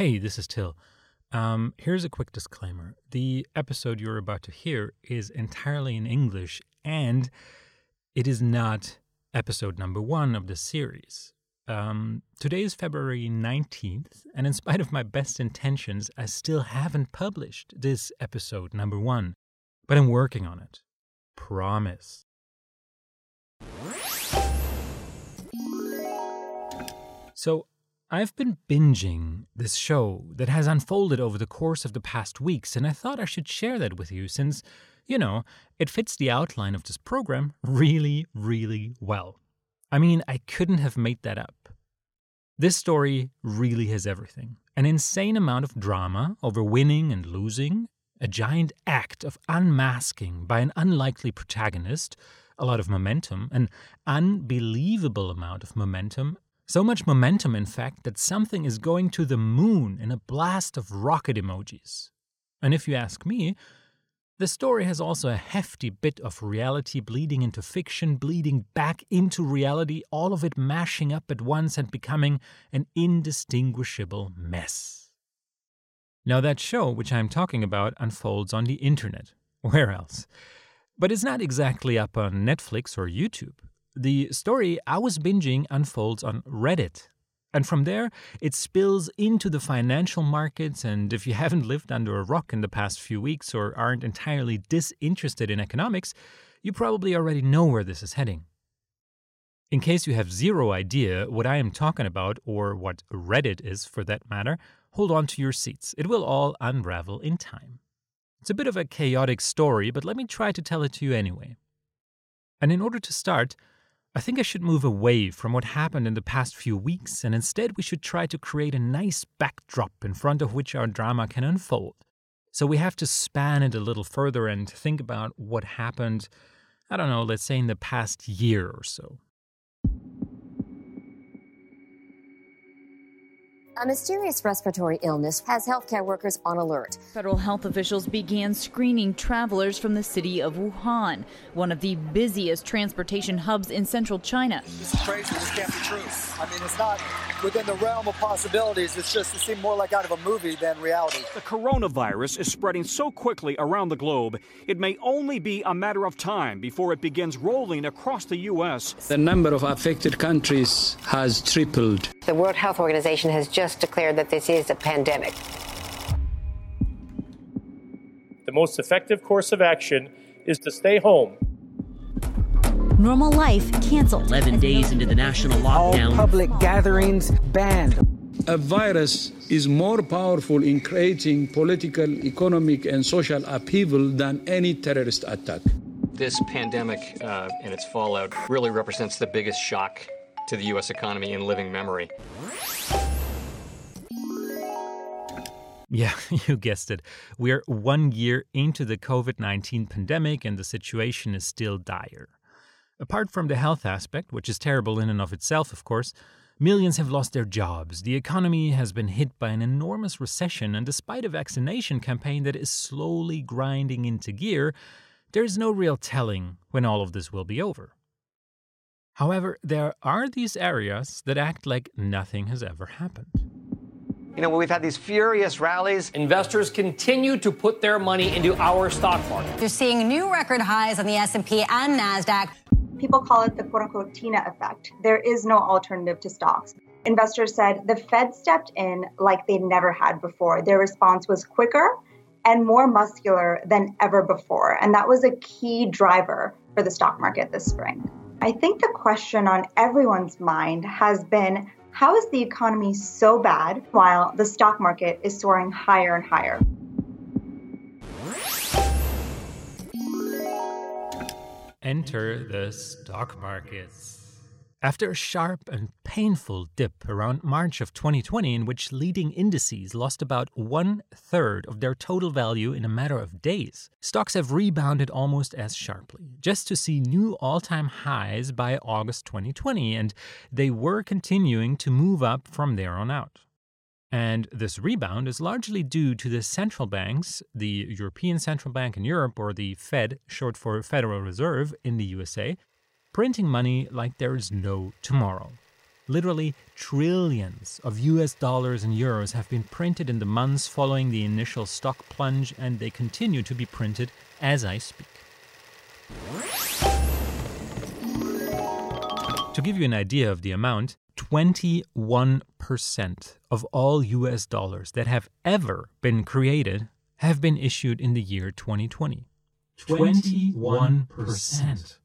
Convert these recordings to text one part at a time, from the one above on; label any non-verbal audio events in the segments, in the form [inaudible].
Hey, this is Till. Um, here's a quick disclaimer. The episode you're about to hear is entirely in English, and it is not episode number one of the series. Um, today is February 19th, and in spite of my best intentions, I still haven't published this episode number one. But I'm working on it. Promise. So, I've been binging this show that has unfolded over the course of the past weeks, and I thought I should share that with you since, you know, it fits the outline of this program really, really well. I mean, I couldn't have made that up. This story really has everything an insane amount of drama over winning and losing, a giant act of unmasking by an unlikely protagonist, a lot of momentum, an unbelievable amount of momentum, so much momentum, in fact, that something is going to the moon in a blast of rocket emojis. And if you ask me, the story has also a hefty bit of reality bleeding into fiction, bleeding back into reality, all of it mashing up at once and becoming an indistinguishable mess. Now, that show which I'm talking about unfolds on the internet. [laughs] Where else? But it's not exactly up on Netflix or YouTube. The story I was binging unfolds on Reddit. And from there, it spills into the financial markets. And if you [laughs] haven't lived under a rock in the past few weeks or aren't entirely disinterested in economics, you probably already know where this is heading. In case you have zero idea what I am talking about, or what Reddit is for that matter, hold on to your seats. It will all unravel in time. It's a bit of a chaotic story, but let me try to tell it to you anyway. And in order to start, I think I should move away from what happened in the past few weeks, and instead we should try to create a nice backdrop in front of which our drama can unfold. So we have to span it a little further and think about what happened, I don't know, let's say in the past year or so. A mysterious respiratory illness has healthcare workers on alert. Federal health officials began screening travelers from the city of Wuhan, one of the busiest transportation hubs in central China. This is crazy. This can't be true. I mean, it's not within the realm of possibilities. It's just, it seemed more like out of a movie than reality. The coronavirus is spreading so quickly around the globe, it may only be a matter of time before it begins rolling across the U.S. The number of affected countries has tripled. The World Health Organization has just declared that this is a pandemic. The most effective course of action is to stay home. Normal life canceled. 11 days into the national lockdown. All public gatherings banned. A virus is more powerful in creating political, economic, and social upheaval than any terrorist attack. This pandemic uh, and its fallout really represents the biggest shock to the U.S. economy in living memory. Yeah, [laughs] you guessed it. We're one year into the COVID 19 pandemic and the situation is still dire. Apart from the health aspect, which is terrible in and of itself, of course, millions have lost their jobs. The economy has been hit by an enormous recession, and despite a vaccination campaign that is slowly grinding into gear, there is no real telling when all of this will be over. However, there are these areas that act like nothing has ever happened. You know, we've had these furious rallies. Investors continue to put their money into our stock market. You're seeing new record highs on the S&P and Nasdaq. People call it the quote-unquote Tina effect. There is no alternative to stocks. Investors said the Fed stepped in like they never had before. Their response was quicker and more muscular than ever before, and that was a key driver for the stock market this spring. I think the question on everyone's mind has been how is the economy so bad while the stock market is soaring higher and higher? Enter the stock markets. After a sharp and painful dip around March of 2020, in which leading indices lost about one third of their total value in a matter of days, stocks have rebounded almost as sharply, just to see new all time highs by August 2020, and they were continuing to move up from there on out. And this rebound is largely due to the central banks, the European Central Bank in Europe, or the Fed, short for Federal Reserve in the USA, printing money like there is no tomorrow. Literally trillions of US dollars and euros have been printed in the months following the initial stock plunge, and they continue to be printed as I speak. To give you an idea of the amount, 21% of all US dollars that have ever been created have been issued in the year 2020. 21%.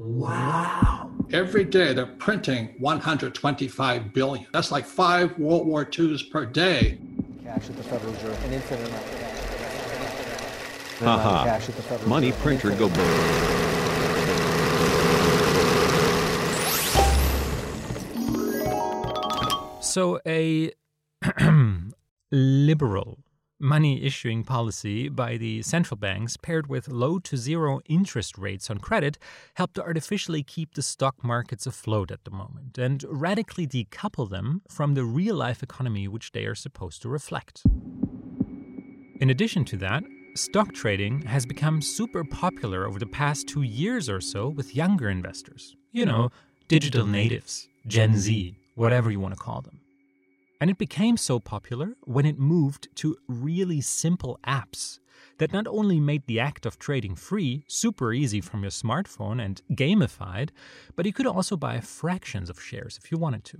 Wow. Every day they're printing 125 billion. That's like five World War IIs per day. Cash at the Federal Reserve, an infinite amount of cash. Haha. Money printer go boom. So, a [clears throat] liberal money issuing policy by the central banks, paired with low to zero interest rates on credit, help to artificially keep the stock markets afloat at the moment and radically decouple them from the real life economy which they are supposed to reflect. In addition to that, stock trading has become super popular over the past two years or so with younger investors. You know, digital natives, Gen Z, whatever you want to call them. And it became so popular when it moved to really simple apps that not only made the act of trading free, super easy from your smartphone and gamified, but you could also buy fractions of shares if you wanted to.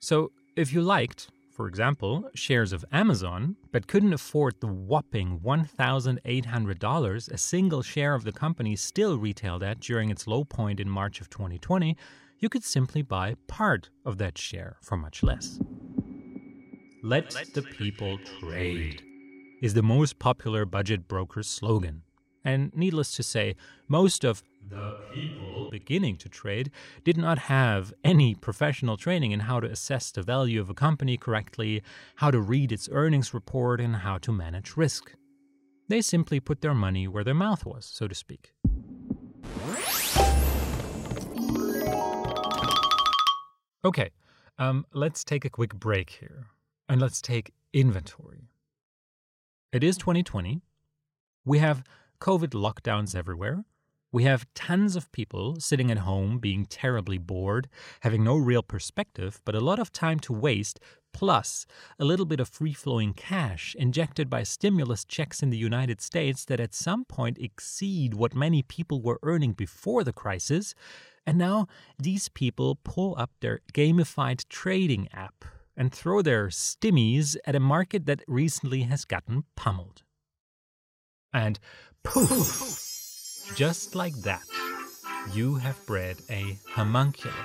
So, if you liked, for example, shares of Amazon, but couldn't afford the whopping $1,800 a single share of the company still retailed at during its low point in March of 2020, you could simply buy part of that share for much less. Let, the people trade is the most popular budget broker's slogan. And needless to say, most of the people beginning to trade did not have any professional training in how to assess the value of a company correctly, how to read its earnings report, and how to manage risk. They simply put their money where their mouth was, so to speak. Okay, um, let's take a quick break here and let's take inventory. It is 2020. We have COVID lockdowns everywhere. We have tons of people sitting at home being terribly bored, having no real perspective, but a lot of time to waste, plus a little bit of free flowing cash injected by stimulus checks in the United States that at some point exceed what many people were earning before the crisis. And now these people pull up their gamified trading app and throw their stimmies at a market that recently has gotten pummeled. And poof, just like that, you have bred a homunculus,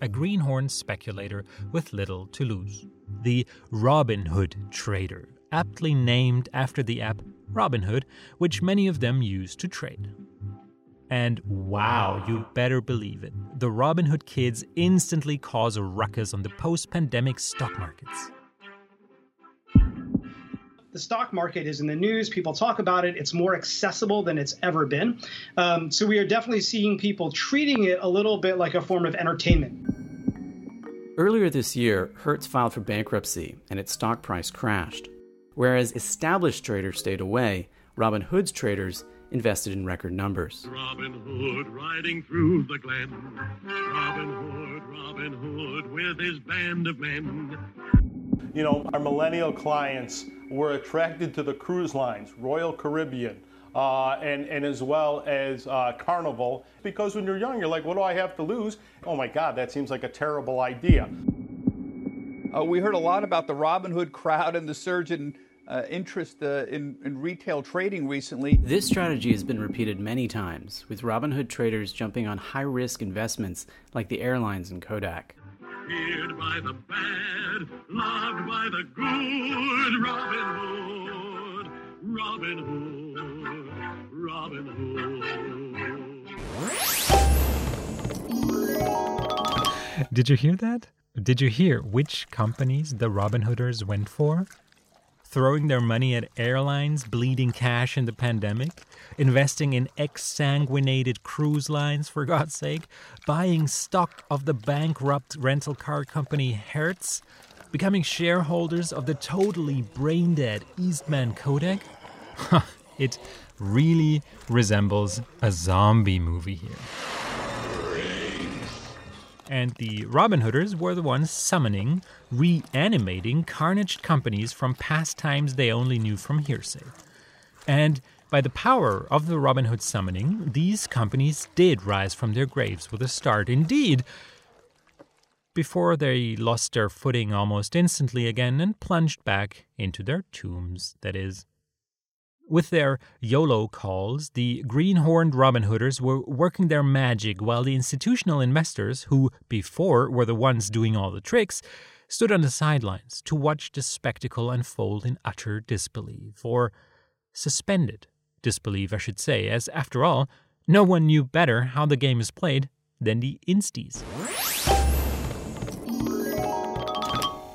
a greenhorn speculator with little to lose. The Robin Hood trader, aptly named after the app Robinhood, which many of them use to trade. And wow, you better believe it. The Robinhood kids instantly cause a ruckus on the post pandemic stock markets. The stock market is in the news. People talk about it. It's more accessible than it's ever been. Um, so we are definitely seeing people treating it a little bit like a form of entertainment. Earlier this year, Hertz filed for bankruptcy and its stock price crashed. Whereas established traders stayed away, Robinhood's traders invested in record numbers. Robin Hood riding through the glen. Robin Hood, Robin Hood with his band of men. You know, our millennial clients were attracted to the cruise lines, Royal Caribbean, uh, and, and as well as uh, Carnival, because when you're young, you're like, what do I have to lose? Oh my God, that seems like a terrible idea. Uh, we heard a lot about the Robin Hood crowd and the surge in uh, interest uh, in, in retail trading recently. This strategy has been repeated many times, with Robinhood traders jumping on high risk investments like the airlines and Kodak. Feared by the bad, loved by the good. Robin Hood, Robin Hood, Robin Hood. Did you hear that? Did you hear which companies the Robin Hooders went for? Throwing their money at airlines bleeding cash in the pandemic, investing in exsanguinated cruise lines, for God's sake, buying stock of the bankrupt rental car company Hertz, becoming shareholders of the totally brain dead Eastman Kodak? [laughs] it really resembles a zombie movie here. And the Robin Hooders were the ones summoning, reanimating carnaged companies from past times they only knew from hearsay. And by the power of the Robin Hood summoning, these companies did rise from their graves with a start. Indeed, before they lost their footing almost instantly again and plunged back into their tombs, that is. With their YOLO calls, the greenhorned Robin Hooders were working their magic while the institutional investors, who before were the ones doing all the tricks, stood on the sidelines to watch the spectacle unfold in utter disbelief, or suspended disbelief, I should say, as after all, no one knew better how the game is played than the insties.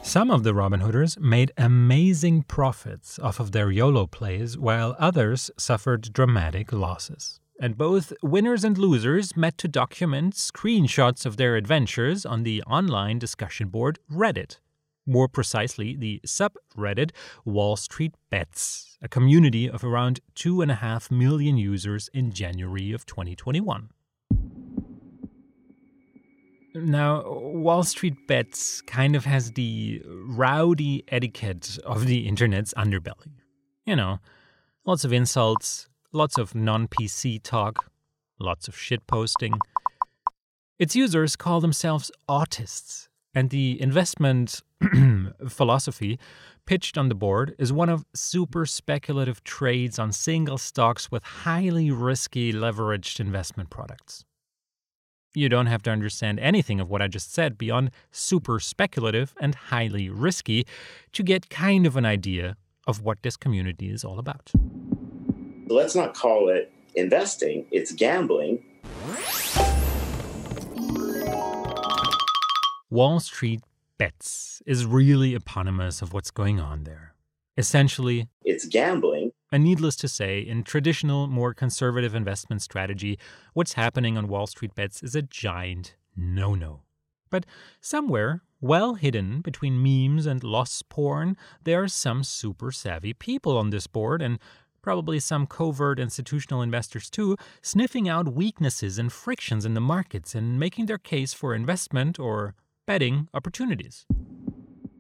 Some of the Robin Hooders made amazing profits off of their YOLO plays, while others suffered dramatic losses. And both winners and losers met to document screenshots of their adventures on the online discussion board Reddit. More precisely, the subreddit Wall Street Bets, a community of around 2.5 million users in January of 2021. Now, Wall Street Bets kind of has the rowdy etiquette of the internet's underbelly. You know, lots of insults, lots of non PC talk, lots of shit posting. Its users call themselves autists, and the investment [clears throat] philosophy pitched on the board is one of super speculative trades on single stocks with highly risky leveraged investment products. You don't have to understand anything of what I just said beyond super speculative and highly risky to get kind of an idea of what this community is all about. Let's not call it investing, it's gambling. Wall Street Bets is really eponymous of what's going on there. Essentially, it's gambling. And needless to say, in traditional, more conservative investment strategy, what's happening on Wall Street bets is a giant no no. But somewhere, well hidden between memes and loss porn, there are some super savvy people on this board, and probably some covert institutional investors too, sniffing out weaknesses and frictions in the markets and making their case for investment or betting opportunities.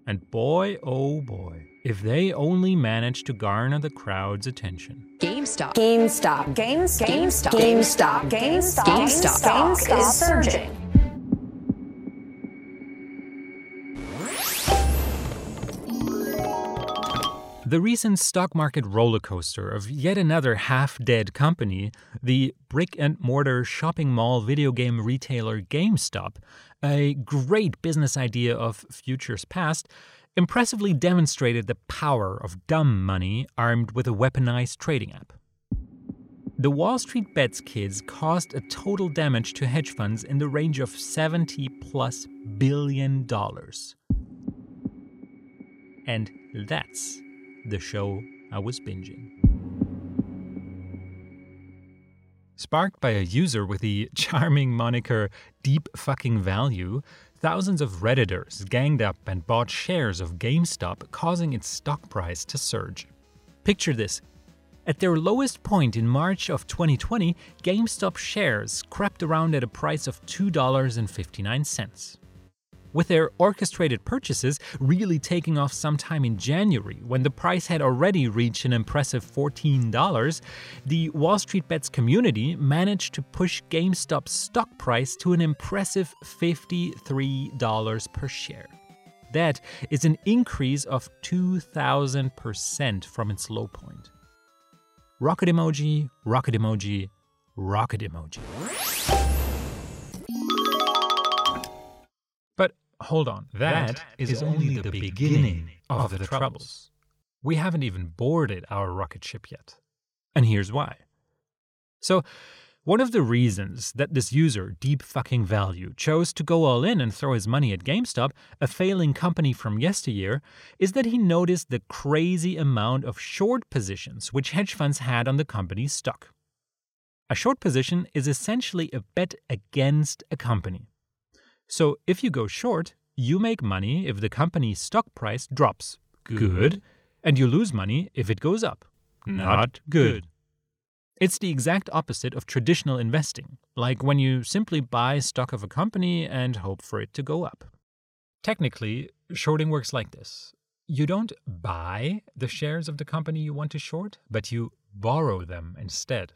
And boy, oh boy, if they only manage to garner the crowd's attention. GameStop. GameStop. GameStop. GameStop. GameStop. GameStop. GameStop. GameStop is surging. The recent stock market roller coaster of yet another half dead company, the brick and mortar shopping mall video game retailer GameStop, a great business idea of futures past, impressively demonstrated the power of dumb money armed with a weaponized trading app. The Wall Street Bets kids caused a total damage to hedge funds in the range of 70 plus billion dollars. And that's the show I was binging. Sparked by a user with the [laughs] charming moniker Deep Fucking Value, thousands of Redditors ganged up and bought shares of GameStop, causing its stock price to surge. Picture this. At their lowest point in March of 2020, GameStop shares crept around at a price of $2.59 with their orchestrated purchases really taking off sometime in January when the price had already reached an impressive $14, the Wall Street Bets community managed to push GameStop's stock price to an impressive $53 per share. That is an increase of 2,000% from its low point. Rocket emoji, rocket emoji, rocket emoji. Hold on. that, that is, is, only the, beginning, beginning of, of the, troubles. troubles. We haven't even boarded our rocket ship yet. And here's why. So, one of the reasons that this user, Deep Fucking Value, chose to go all in and throw his money at GameStop, a failing company from yesteryear, is that he noticed the crazy amount of short positions which hedge funds had on the company's stock. A short position is essentially a bet against a company. So if you go short, you make money if the company's stock price drops. Good. And you lose money if it goes up. Not good. It's the exact opposite of traditional investing, like when you simply buy stock of a company and hope for it to go up. Technically, shorting works like this you don't buy the shares of the company you want to short, but you borrow them instead.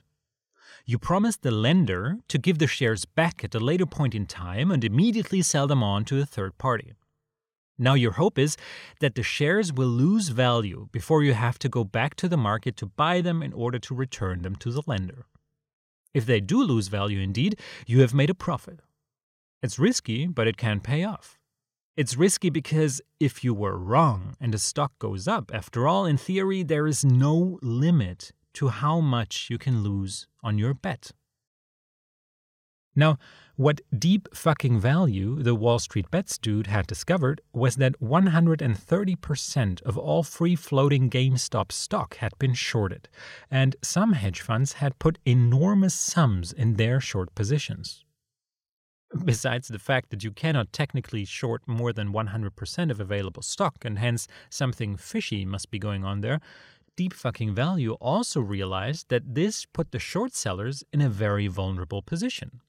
You promise the lender to give the shares back at a later point in time and immediately sell them on to a third party. Now, your hope is that the shares will lose value before you have to go back to the market to buy them in order to return them to the lender. If they do lose value indeed, you have made a profit. It's risky, but it can pay off. It's risky because if you were wrong and the stock goes up, after all, in theory, there is no limit to how much you can lose on your bet. Now, what deep fucking value the Wall Street Bets dude had discovered was that 130% of all free floating GameStop stock had been shorted, and some hedge funds had put enormous sums in their short positions. Besides the fact that you cannot technically short more than 100% of available stock, and hence something fishy must be going on there, Deep Fucking Value also realized that this put the short sellers in a very vulnerable position.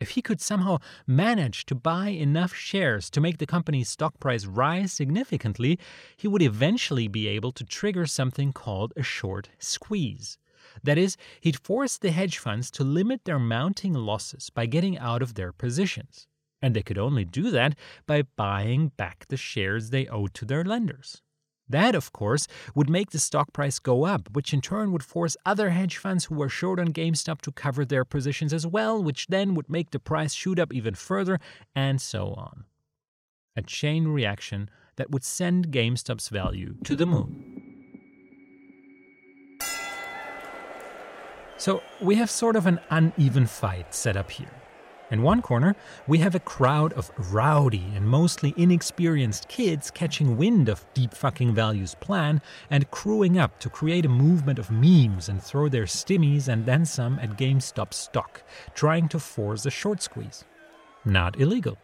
If he could somehow manage to buy enough shares to make the company's stock price rise significantly, he would eventually be able to trigger something called a short squeeze. That is, he'd force the hedge funds to limit their mounting losses by getting out of their positions. And they could only do that by buying back the shares they owed to their lenders. That, of course, would make the stock price go up, which in turn would force other hedge funds who were short on GameStop to cover their positions as well, which then would make the price shoot up even further, and so on. A chain reaction that would send GameStop's value to the moon. So we have sort of an uneven fight set up here. In one corner, we have a crowd of rowdy and mostly inexperienced kids catching wind of Deep Fucking Value's plan and crewing up to create a movement of memes and throw their stimmies and then some at GameStop stock, trying to force a short squeeze. Not illegal.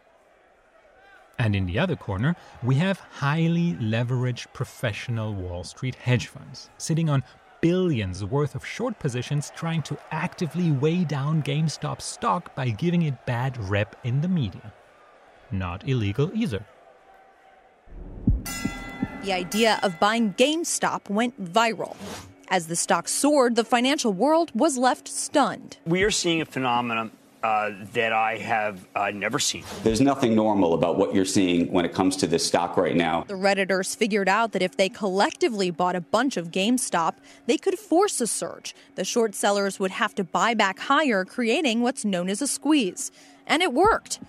And in the other corner, we have highly leveraged professional Wall Street hedge funds sitting on billions worth of short positions trying to actively weigh down GameStop stock by giving it bad rep in the media. Not illegal either. The idea of buying GameStop went viral. As the stock soared, the financial world was left stunned. We are seeing a phenomenon uh, that I have uh, never seen. There's nothing normal about what you're seeing when it comes to this stock right now. The Redditors figured out that if they collectively bought a bunch of GameStop, they could force a surge. The short sellers would have to buy back higher, creating what's known as a squeeze. And it worked.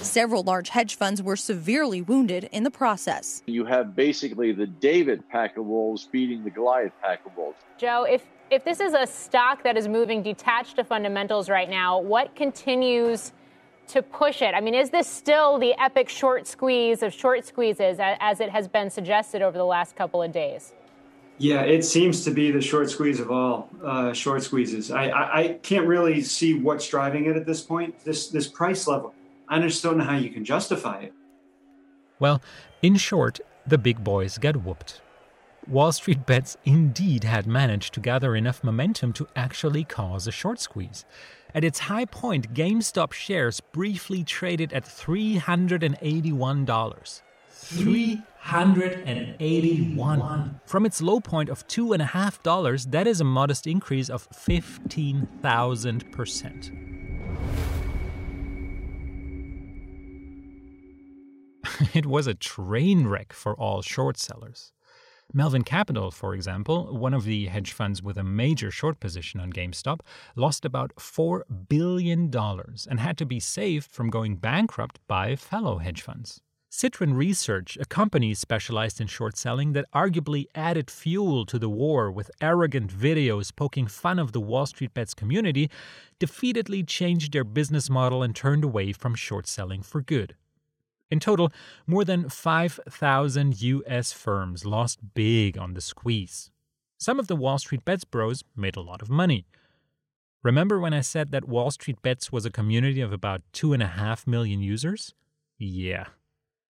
Several large hedge funds were severely wounded in the process. You have basically the David pack of wolves beating the Goliath pack of wolves. Joe, if if this is a stock that is moving detached to fundamentals right now, what continues to push it? I mean, is this still the epic short squeeze of short squeezes as it has been suggested over the last couple of days? Yeah, it seems to be the short squeeze of all uh, short squeezes. I, I, I, can't really see what's driving it at this point. This this price level, I just don't know how you can justify it. Well, in short, the big boys get whooped. Wall Street bets indeed had managed to gather enough momentum to actually cause a short squeeze. At its high point, GameStop shares briefly traded at $381. 381 From its low point of $2.5, that is a modest increase of 15,000%. [laughs] it was a train wreck for all short sellers. Melvin Capital, for example, one of the hedge funds with a major short position on GameStop, lost about $4 billion and had to be saved from going bankrupt by fellow hedge funds. Citron Research, a company specialized in short selling that arguably added fuel to the war with arrogant videos poking fun of the Wall Street Bets community, defeatedly changed their business model and turned away from short selling for good. In total, more than 5,000 US firms lost big on the squeeze. Some of the Wall Street Bets bros made a lot of money. Remember when I said that Wall Street Bets was a community of about 2.5 million users? Yeah.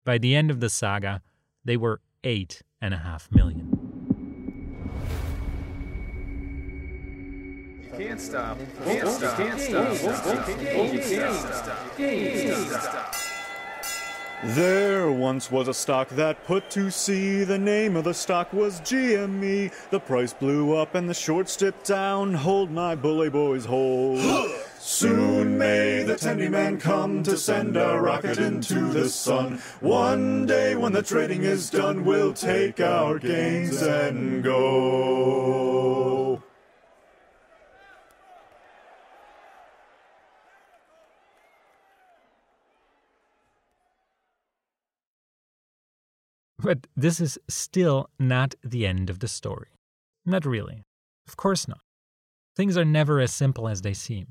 By the end of the saga, they were 8.5 million. Can't stop. Can't stop. Can't stop. Can't stop. There once was a stock that put to sea. The name of the stock was GME. The price blew up and the shorts dipped down. Hold my bully boys, hold. [laughs] Soon may the tendy man come to send a rocket into the sun. One day when the trading is done, we'll take our gains and go. But this is still not the end of the story. Not really. Of course not. Things are never as simple as they seem.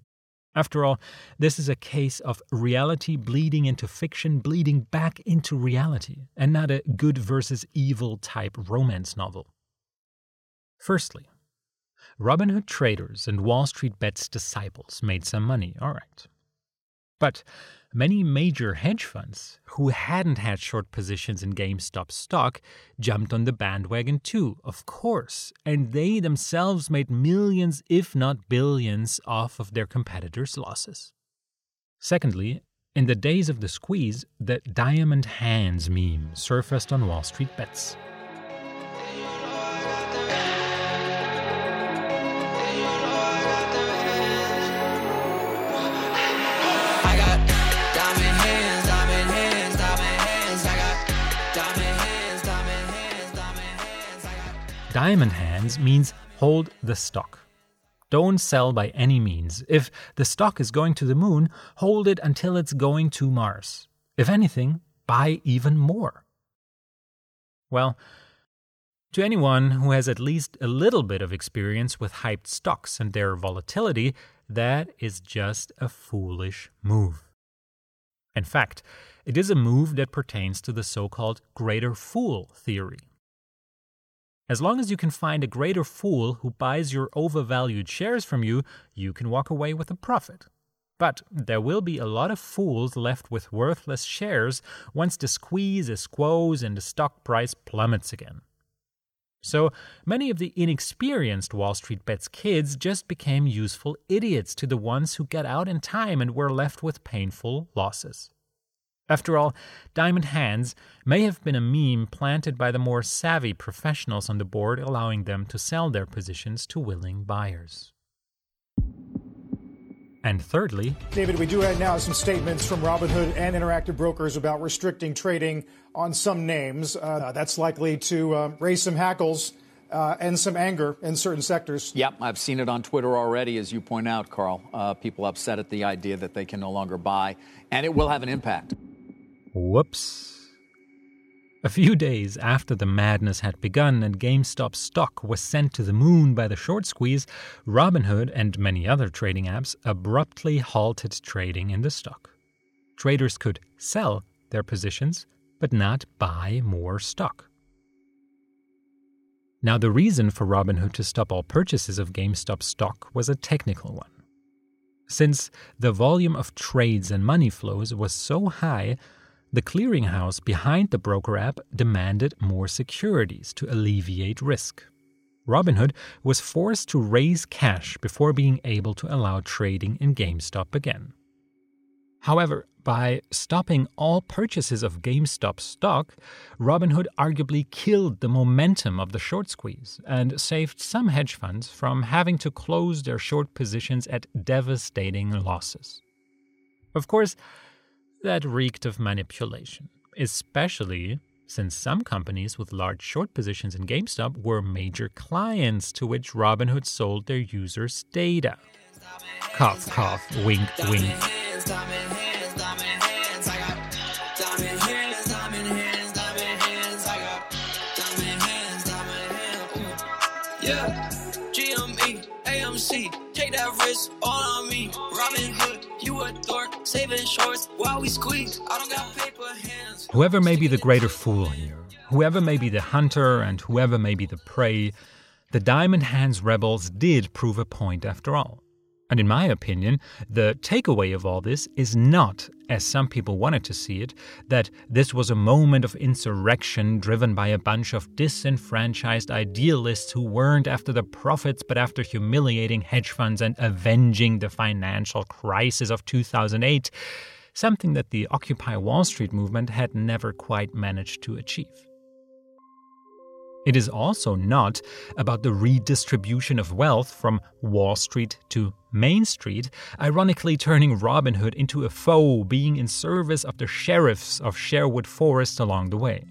After all, this is a case of reality bleeding into fiction, bleeding back into reality, and not a good versus evil type romance novel. Firstly, Robin Hood traders and Wall Street Bets disciples made some money, all right. But many major hedge funds who hadn't had short positions in GameStop stock jumped on the bandwagon too, of course, and they themselves made millions, if not billions, off of their competitors' losses. Secondly, in the days of the squeeze, the diamond hands meme surfaced on Wall Street Bets. Diamond hands means hold the stock. Don't sell by any means. If the stock is going to the moon, hold it until it's going to Mars. If anything, buy even more. Well, to anyone who has at least a little bit of experience with hyped stocks and their volatility, that is just a foolish move. In fact, it is a move that pertains to the so called greater fool theory. As long as you can find a greater fool who buys your overvalued shares from you, you can walk away with a profit. But there will be a lot of fools left with worthless shares once the squeeze is quos and the stock price plummets again. So many of the inexperienced Wall Street Bets kids just became useful idiots to the ones who got out in time and were left with painful losses. After all, Diamond Hands may have been a meme planted by the more savvy professionals on the board, allowing them to sell their positions to willing buyers. And thirdly, David, we do have now some statements from Robinhood and Interactive Brokers about restricting trading on some names. Uh, that's likely to uh, raise some hackles uh, and some anger in certain sectors. Yep, I've seen it on Twitter already, as you point out, Carl. Uh, people upset at the idea that they can no longer buy, and it will have an impact. Whoops. A few days after the madness had begun and GameStop stock was sent to the moon by the short squeeze, Robinhood and many other trading apps abruptly halted trading in the stock. Traders could sell their positions, but not buy more stock. Now, the reason for Robinhood to stop all purchases of GameStop stock was a technical one. Since the volume of trades and money flows was so high, the clearinghouse behind the broker app demanded more securities to alleviate risk. Robinhood was forced to raise cash before being able to allow trading in GameStop again. However, by stopping all purchases of GameStop stock, Robinhood arguably killed the momentum of the short squeeze and saved some hedge funds from having to close their short positions at devastating losses. Of course, that reeked of manipulation, especially since some companies with large short positions in GameStop were major clients to which Robinhood sold their users' data. Cough, cough, wink, wink. Yeah, GME, AMC, take that risk on me. Robin Hood, Whoever may be the greater fool here, whoever may be the hunter and whoever may be the prey, the Diamond Hands rebels did prove a point after all. And in my opinion, the takeaway of all this is not, as some people wanted to see it, that this was a moment of insurrection driven by a bunch of disenfranchised idealists who weren't after the profits but after humiliating hedge funds and avenging the financial crisis of 2008, something that the Occupy Wall Street movement had never quite managed to achieve. It is also not about the redistribution of wealth from Wall Street to Main Street, ironically turning Robin Hood into a foe being in service of the sheriffs of Sherwood Forest along the way.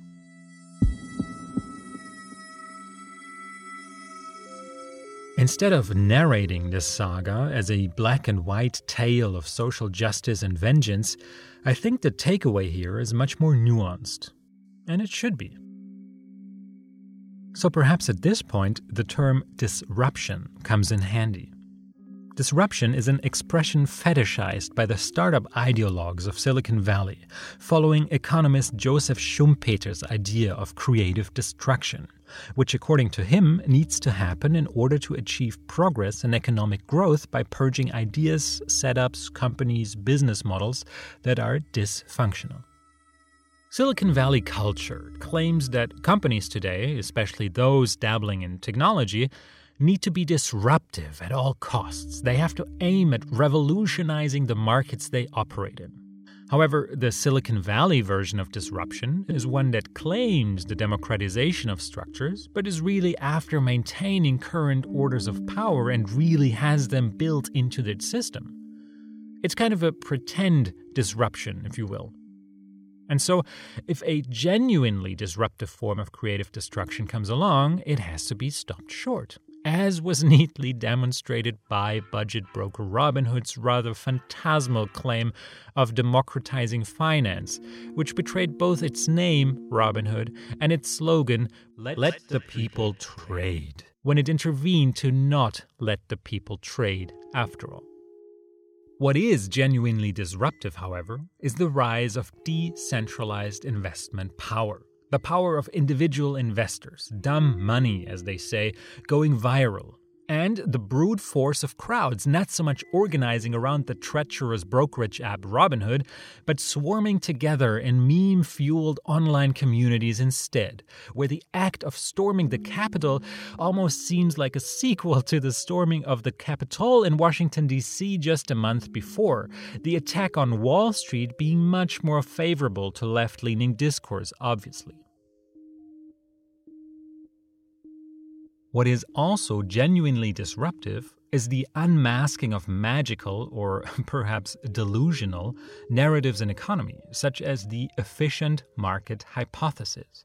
Instead of narrating this saga as a black and white tale of social justice and vengeance, I think the takeaway here is much more nuanced. And it should be. So perhaps at this point, the term disruption comes in handy. Disruption is an expression fetishized by the startup ideologues of Silicon Valley, following economist Joseph Schumpeter's idea of creative destruction, which, according to him, needs to happen in order to achieve progress and economic growth by purging ideas, setups, companies, business models that are dysfunctional. Silicon Valley culture claims that companies today, especially those dabbling in technology, need to be disruptive at all costs. They have to aim at revolutionizing the markets they operate in. However, the Silicon Valley version of disruption is one that claims the democratization of structures, but is really after maintaining current orders of power and really has them built into its system. It's kind of a pretend disruption, if you will, and so, if a genuinely disruptive form of creative destruction comes along, it has to be stopped short, as was [laughs] neatly demonstrated by budget broker Robinhood's rather phantasmal claim of democratizing finance, which betrayed both its name, Robinhood, and its slogan, Let, let the people trade, when it intervened to not let the people trade after all. What is genuinely disruptive, however, is the rise of decentralized investment power. The power of individual investors, dumb money, as they say, going viral, and the brute force of crowds, not so much organizing around the treacherous brokerage app Robinhood, but swarming together in meme fueled online communities instead, where the act of storming the Capitol almost seems like a sequel to the storming of the Capitol in Washington, D.C. just a month before, the attack on Wall Street being much more favorable to left leaning discourse, obviously. What is also genuinely disruptive is the unmasking of magical, or [laughs] perhaps delusional, narratives in economy, such as the efficient market hypothesis.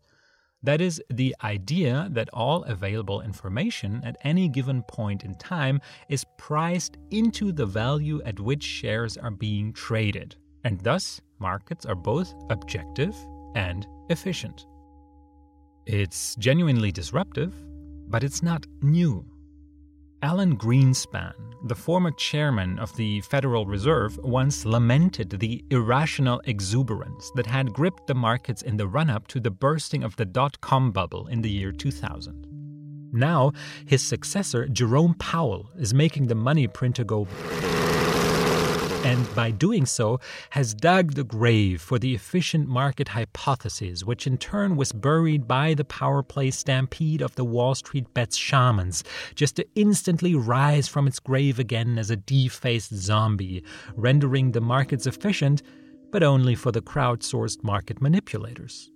That is, the idea that all available information at any given point in time is priced into the value at which shares are being traded, and thus markets are both objective and efficient. It's genuinely disruptive but it's not new. Alan Greenspan, the former chairman of the Federal Reserve, once lamented the irrational exuberance that had gripped the markets in the run up to the bursting of the dot com bubble in the year 2000. Now, his successor, Jerome Powell, is making the money printer go and by doing so has dug the grave for the efficient market hypothesis, which in turn was buried by the power play stampede of the Wall Street bets shamans, just to instantly rise from its grave again as a defaced zombie, rendering the markets efficient, but only for the crowdsourced market manipulators.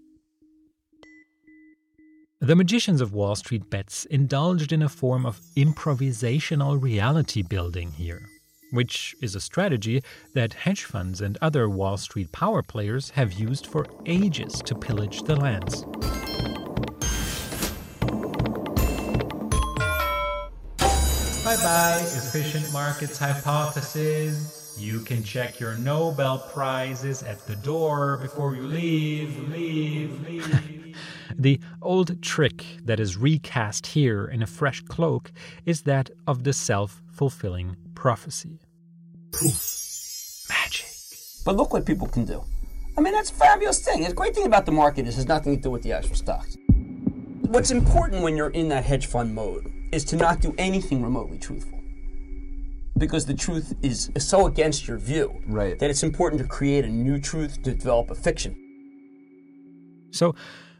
The magicians of Wall Street bets indulged in a form of improvisational reality building here which is a strategy that hedge funds and other Wall Street power players have used for ages to pillage the lands. Bye bye, efficient markets hypothesis. You can check your Nobel Prizes at the door before you leave, leave, leave. [laughs] the old trick that is recast here in a fresh cloak is that of the self fulfilling prophecy. Poof. Magic. But look what people can do. I mean, that's a fabulous thing. The great thing about the market is it has nothing to do with the actual stocks. What's important when you're in that hedge fund mode is to not do anything remotely truthful. because the truth is so against your view right. that it's important to create a new truth to develop a fiction. So,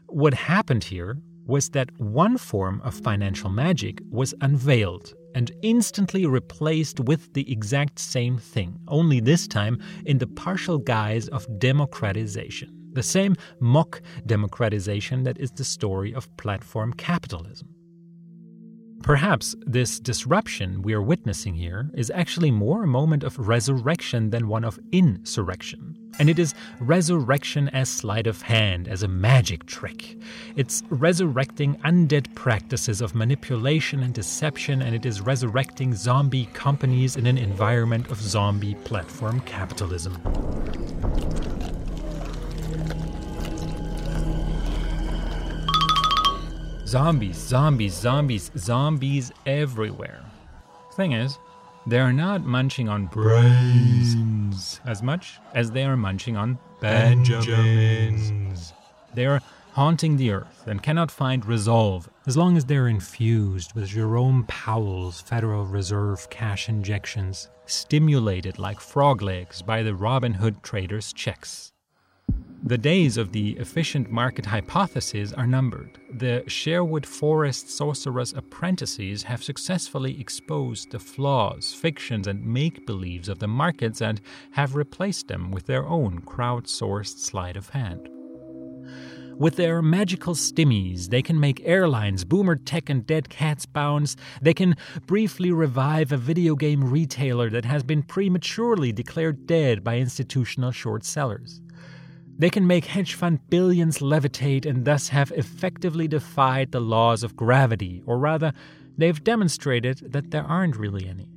what happened here was that one form of financial magic was unveiled and instantly replaced with the exact same thing, only this time in the partial guise of democratization. The same mock democratization that is the story of platform capitalism. Perhaps this disruption we are witnessing here is actually more a moment of resurrection than one of insurrection. And it is resurrection as sleight of hand, as a magic trick. It's resurrecting undead practices of manipulation and deception, and it is resurrecting zombie companies in an environment of zombie platform capitalism. Zombies, zombies, zombies, zombies everywhere. Thing is, they are not munching on brains as much as they are munching on Benjamins. They are haunting the earth and cannot find resolve as long as they're infused with Jerome Powell's Federal Reserve cash injections, stimulated like frog legs by the Robinhood traders' checks. The days of the efficient market hypothesis are numbered. The Sherwood Forest sorcerer's apprentices have successfully exposed the flaws, fictions, and make believes of the markets and have replaced them with their own crowdsourced sleight of hand. With their magical stimmies, they can make airlines, boomer tech, and dead cats bounce. They can briefly revive a video game retailer that has been prematurely declared dead by institutional short sellers. They can make hedge fund billions levitate and thus have effectively defied the laws of gravity, or rather, they've demonstrated that there aren't really any.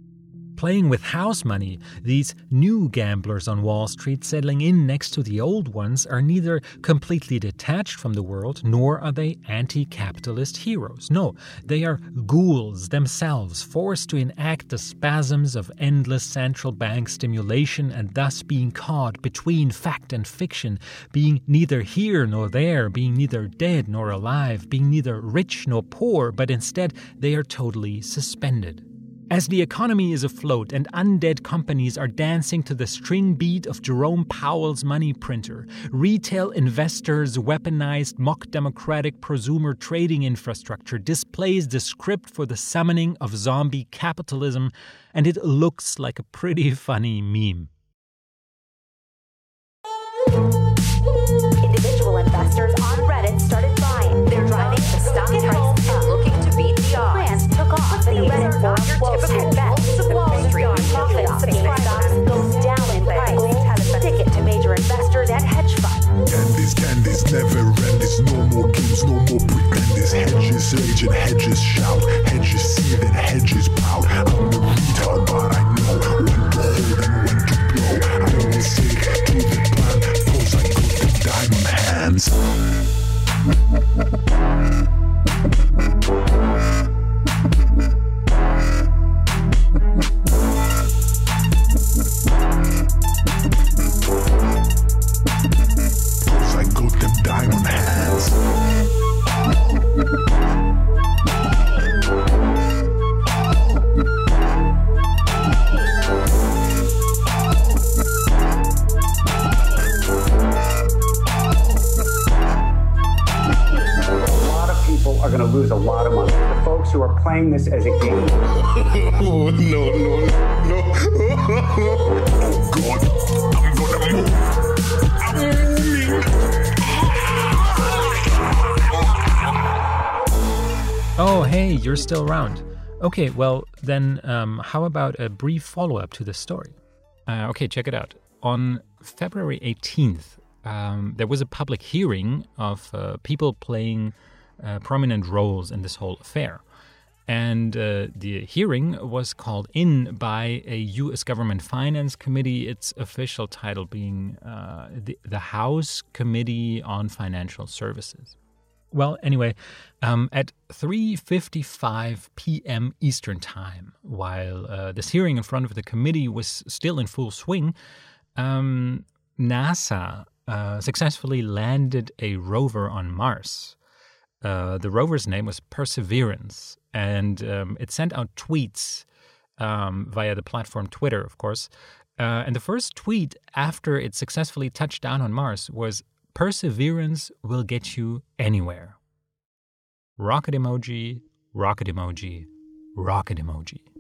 Playing with house money, these new gamblers on Wall Street settling in next to the old ones are neither completely detached from the world nor are they anti capitalist heroes. No, they are ghouls themselves, forced to enact the spasms of endless central bank stimulation and thus being caught between fact and fiction, being neither here nor there, being neither dead nor alive, being neither rich nor poor, but instead they are totally suspended. As the economy is afloat and undead companies are dancing to the string beat of Jerome Powell's money printer, retail investors' weaponized mock democratic prosumer trading infrastructure displays the script for the summoning of zombie capitalism, and it looks like a pretty funny meme. Candies, candies, never end. It's no more games, no more pretenders. Hedges rage and hedges Oh, hey, you're still around. Okay, well, then um, how about a brief follow up to the story? Uh, okay, check it out. On February 18th, um, there was a public hearing of uh, people playing uh, prominent roles in this whole affair. And uh, the hearing was called in by a U.S. government finance committee, its official title being uh, the, the House Committee on Financial Services. Well, anyway, um, at 3:55 p.m. Eastern Time, while uh, this hearing in front of the committee was still in full swing, um, NASA uh, successfully landed a rover on Mars. Uh, the rover's name was Perseverance, and um, it sent out tweets um, via the platform Twitter, of course. Uh, and the first tweet after it successfully touched down on Mars was Perseverance will get you anywhere. Rocket emoji, rocket emoji, rocket emoji.